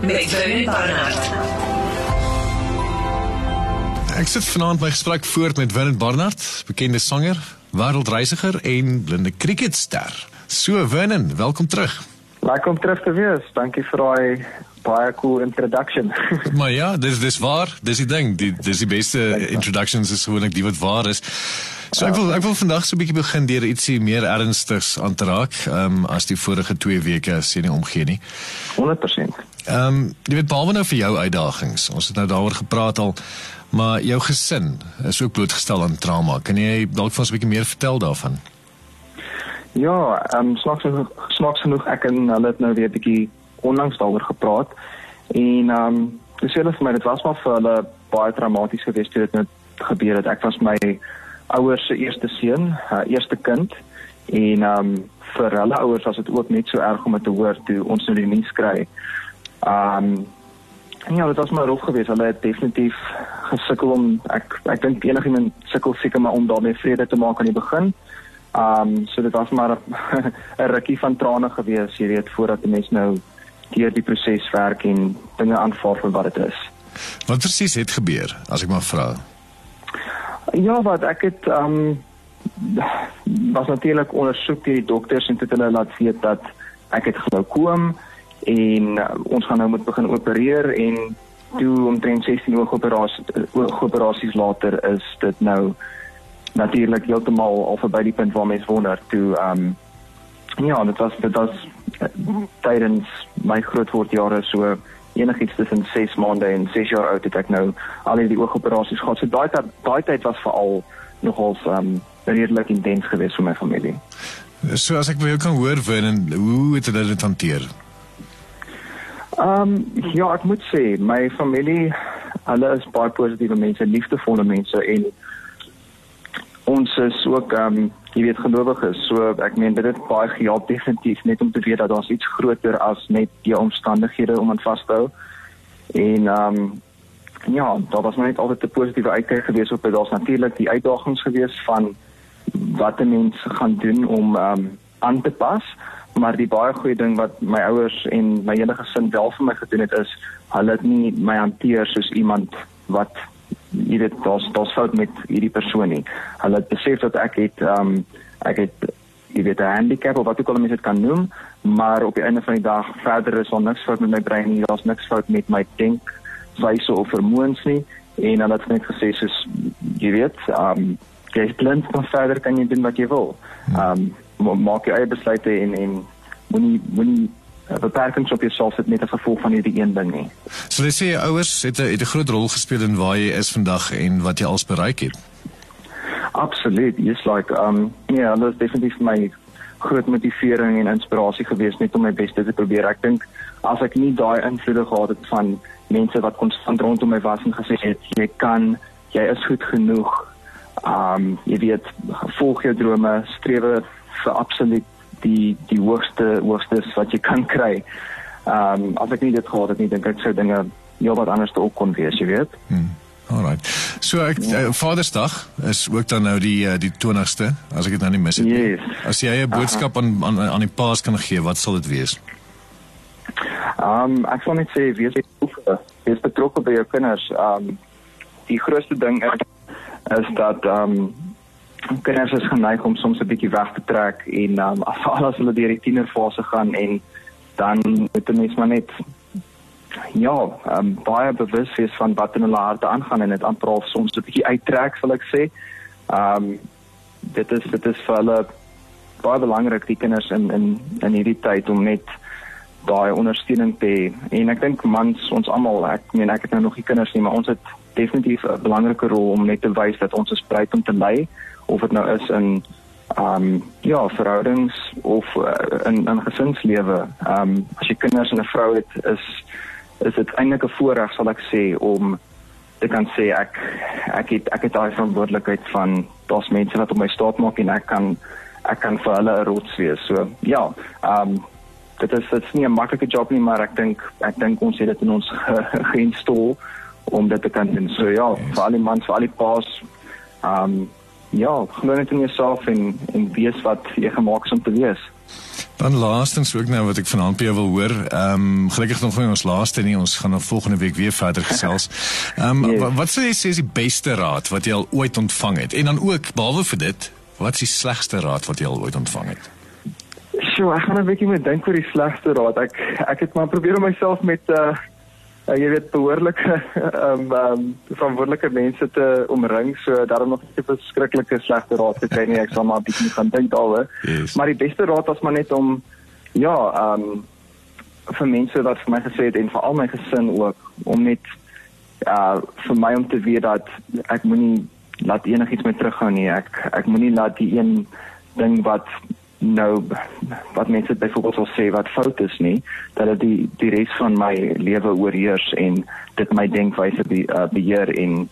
met Wynand Barnard. Ek sit vanaand my gesprek voort met Wynand Barnard, bekende sanger, wêreldreisiger en blinde cricketster. So Wynand, welkom terug. Lekker om terug te wees. Dankie vir daai baie cool introduction. maar ja, dis dis waar, dis die ding, die dis die beste introductions is gewoonlik die wat waar is. So ek wil ek wil vandag so 'n bietjie begin deur ietsie meer ernstigs aan te raak, ehm um, as die vorige 2 weke as jy nie omgee nie. 100%. Ehm um, jy weet behalwe nou vir jou uitdagings. Ons het nou daaroor gepraat al, maar jou gesin is ook blootgestel aan trauma. Kan jy dalk vir ons 'n bietjie meer vertel daarvan? Ja, ehm um, snaaks genoeg, snaaks genoeg ek en hulle het nou weer 'n bietjie onlangs daaroor gepraat. En ehm um, dis hulle vir my dit was maar vir hulle baie traumaties geweest toe dit net gebeur het. Ek was my ouers se eerste seun, uh, eerste kind en ehm um, vir hulle ouers was dit ook net so erg om dit te hoor toe ons nou die nuus kry. Ehm um, ja, dit was maar rof geweest. Hulle het definitief gesukkel om ek ek dink enigiemand sukkel seker maar om daarmee vrede te maak aan die begin. Ehm um, so dit was maar 'n rukkie van trane gewees, jy weet, voordat die mens nou deur die proses werk en dinge aanvaar vir wat dit is. Wat presies het gebeur, as ek maar vra? Ja, wat ek het ehm um, was natuurlik ondersoek deur die dokters en dit hulle laat weet dat ek het glaukoom en uh, ons gaan nou moet begin opereer en toe omtrent 16 oogoperasies oogoperasies later is dit nou natuurlik heeltemal al verby die punt waar mense wonder toe ehm um, ja, dit was dit was uh, tydens my grootword jare so enigiets tussen 6 maande en 6 jaar oud het ek nou al die oogoperasies gehad. So daai daai tyd was veral nogals um redelik intens geweest vir my familie. So as ek jou kan hoor wen en hoe het hulle dit hanteer? Um ja, ek moet sê my familie hulle is baie positiewe mense, liefdevolle mense en ons is ook um jy weet gelowiges. So ek meen dit het baie gehelp definitief net om te weet dat daar's iets groter as net die omstandighede om aan vas te hou. En ehm um, ja, daar was net altyd 'n positiewe uitkyk gewees op dit. Daar's natuurlik die uitdagings gewees van wat 'n mens gaan doen om ehm um, aan te pas, maar die baie goeie ding wat my ouers en my hele gesin wel vir my gedoen het is hulle het nie my hanteer soos iemand wat jy weet daar's daar's fout met hierdie persoon nie. Hulle het besef dat ek het ehm um, ek het jy weet 'n handicap of wat ook al mense dit kan noem, maar op die einde van die dag verder is daar niks fout met my brein nie. Daar's niks fout met my denkwyse of vermoëns nie en hulle het net gesê soos jy weet ehm um, jy is blind maar verder kan jy doen wat jy wil. Ehm um, maak jou eie besluite en en moenie moenie uh, beperkings op jouself het net as gevolg van hierdie een ding nie. So jy sê jou ouers het 'n het 'n groot rol gespeel in waar jy is vandag en wat jy als bereik het. Absoluut. Yes like um ja, hulle is definitief my groot motivering en inspirasie gewees net om my bes te probeer. Ek dink as ek nie daai invloede gehad het van mense wat konstant rondom my was en gesê het jy kan, jy is goed genoeg. Um jy weet, volg jou drome, streef vir absoluut die die hoogste hoogstes wat jy kan kry. Ehm um, as ek nie dit gehad het nie, dink ek sou dinge heel wat anders te ook kon wees, jy weet. Hmm. Alright. So ek ja. uh, Vadersdag is ook dan nou die uh, die 20ste, as ek dit nou nie mis het nie. Yes. As jy 'n boodskap aan aan aan die paas kan gee, wat sal dit wees? Ehm um, ek sal net sê wees wees betrokke by jou kinders. Ehm um, die grootste ding is is dat ehm um, kinders is geneig om soms 'n bietjie weg te trek en um, as alles hulle deur die tienerfase gaan en dan moet hulle net maar net ja, um, baie bewus wees van wat in hulle harte aangaan en dit amper soms 'n bietjie uittrek sal ek sê. Ehm um, dit is dit is vir hulle baie belangrik die kinders in in in hierdie tyd om net daai ondersteuning te hê. En ek dink mans ons almal, ek meen ek het nou nog nie kinders nie, maar ons het definitief 'n belangrike rol om net te wys dat ons is bereid om te lei of dit nou is in ehm um, ja, verhoudings of uh, in in gesinslewe. Ehm um, as jy kinders en 'n vrou het is is dit eintlik 'n voorreg sal ek sê om te kan sê ek ek het ek het daai verantwoordelikheid van daar's mense wat op my staat maak en ek kan ek kan vir hulle 'n rots wees. So ja, ehm um, dit is dit's nie 'n maklike job nie, maar ek dink ek dink ons het dit in ons geïnstalleer om dit te kan doen. So ja, yes. vir al die mans, vir al die paas ehm um, ja, glo net in jouself en en wees wat jy gemaak is om te wees. Dan laastens ook nou wat ek vanaand by jou wil hoor. Ehm um, gelukkig nog vir ons laaste nie. Ons gaan nog volgende week weer verder gesels. Ehm um, yes. wat, wat sou jy sê is die beste raad wat jy al ooit ontvang het? En dan ook behalwe vir dit, wat is die slegste raad wat jy al ooit ontvang het? Sjoe, ek gaan 'n bietjie moet dink oor die slegste raad. Ek ek het maar probeer om myself met uh uh, jy weet behoorlike ehm um, um, verantwoordelike mense te omring so daarom nog nie 'n verskriklike slegte raad gekry nie ek sal maar 'n bietjie gaan dink daaroor yes. maar die beste raad was maar net om ja ehm um, vir mense wat vir my gesê het en vir al my gesin ook om net uh vir my om te weet dat ek moenie laat enigiets met terughou nie ek ek moenie laat die een ding wat nou wat mense byvoorbeeld sal sê wat fout is nie dat dit die die res van my lewe oorheers en dit my denkwyse be, uh, beheer en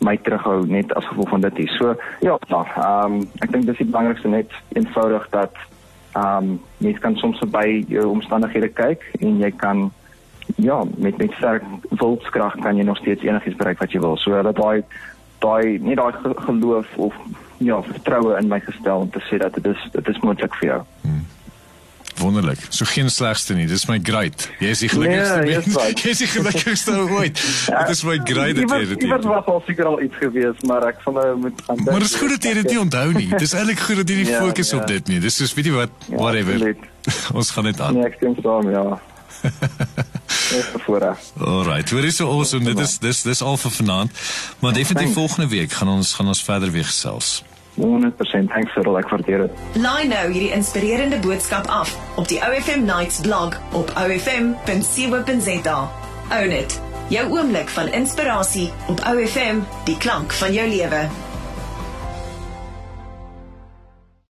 my terughou net as gevolg van dit. So ja, nou, ehm um, ek dink dis die belangrikste net eenvoudig dat ehm um, mens kan soms verby jou omstandighede kyk en jy kan ja, met met sterk wilskrag kan jy nog steeds enigiets bereik wat jy wil. So dat daai daai nie daai geloof of ja, vertroue in my gestel om te sê dat dit is dit is moontlik vir jou. Hmm. Wonderlik. So geen slegste nie. Dis my great. Jy is die gelukkigste nee, mens. Right. Jy is die gelukkigste ooit. Dit is my great dat jy dit. Dit was al seker al iets gewees, maar ek van nou moet gaan dink. Maar dis goed dat jy dit nie onthou nie. Dis eintlik goed dat jy nie ja, fokus ja. op dit nie. Dis soos weet jy wat ja, whatever. Ons gaan dit aan. Nee, ek stem saam, ja. Alright, weer is so awesome. Dit is dis dis al vir vanaand. Maar definitief volgende week gaan ons gaan ons verder weer gesels. 100% thanks vir al ek waardeer dit. Laai nou hierdie inspirerende boodskap af op die OFM Nights blog op ofm.co.za. Own it. Jou oomblik van inspirasie op OFM, die klank van jou lewe.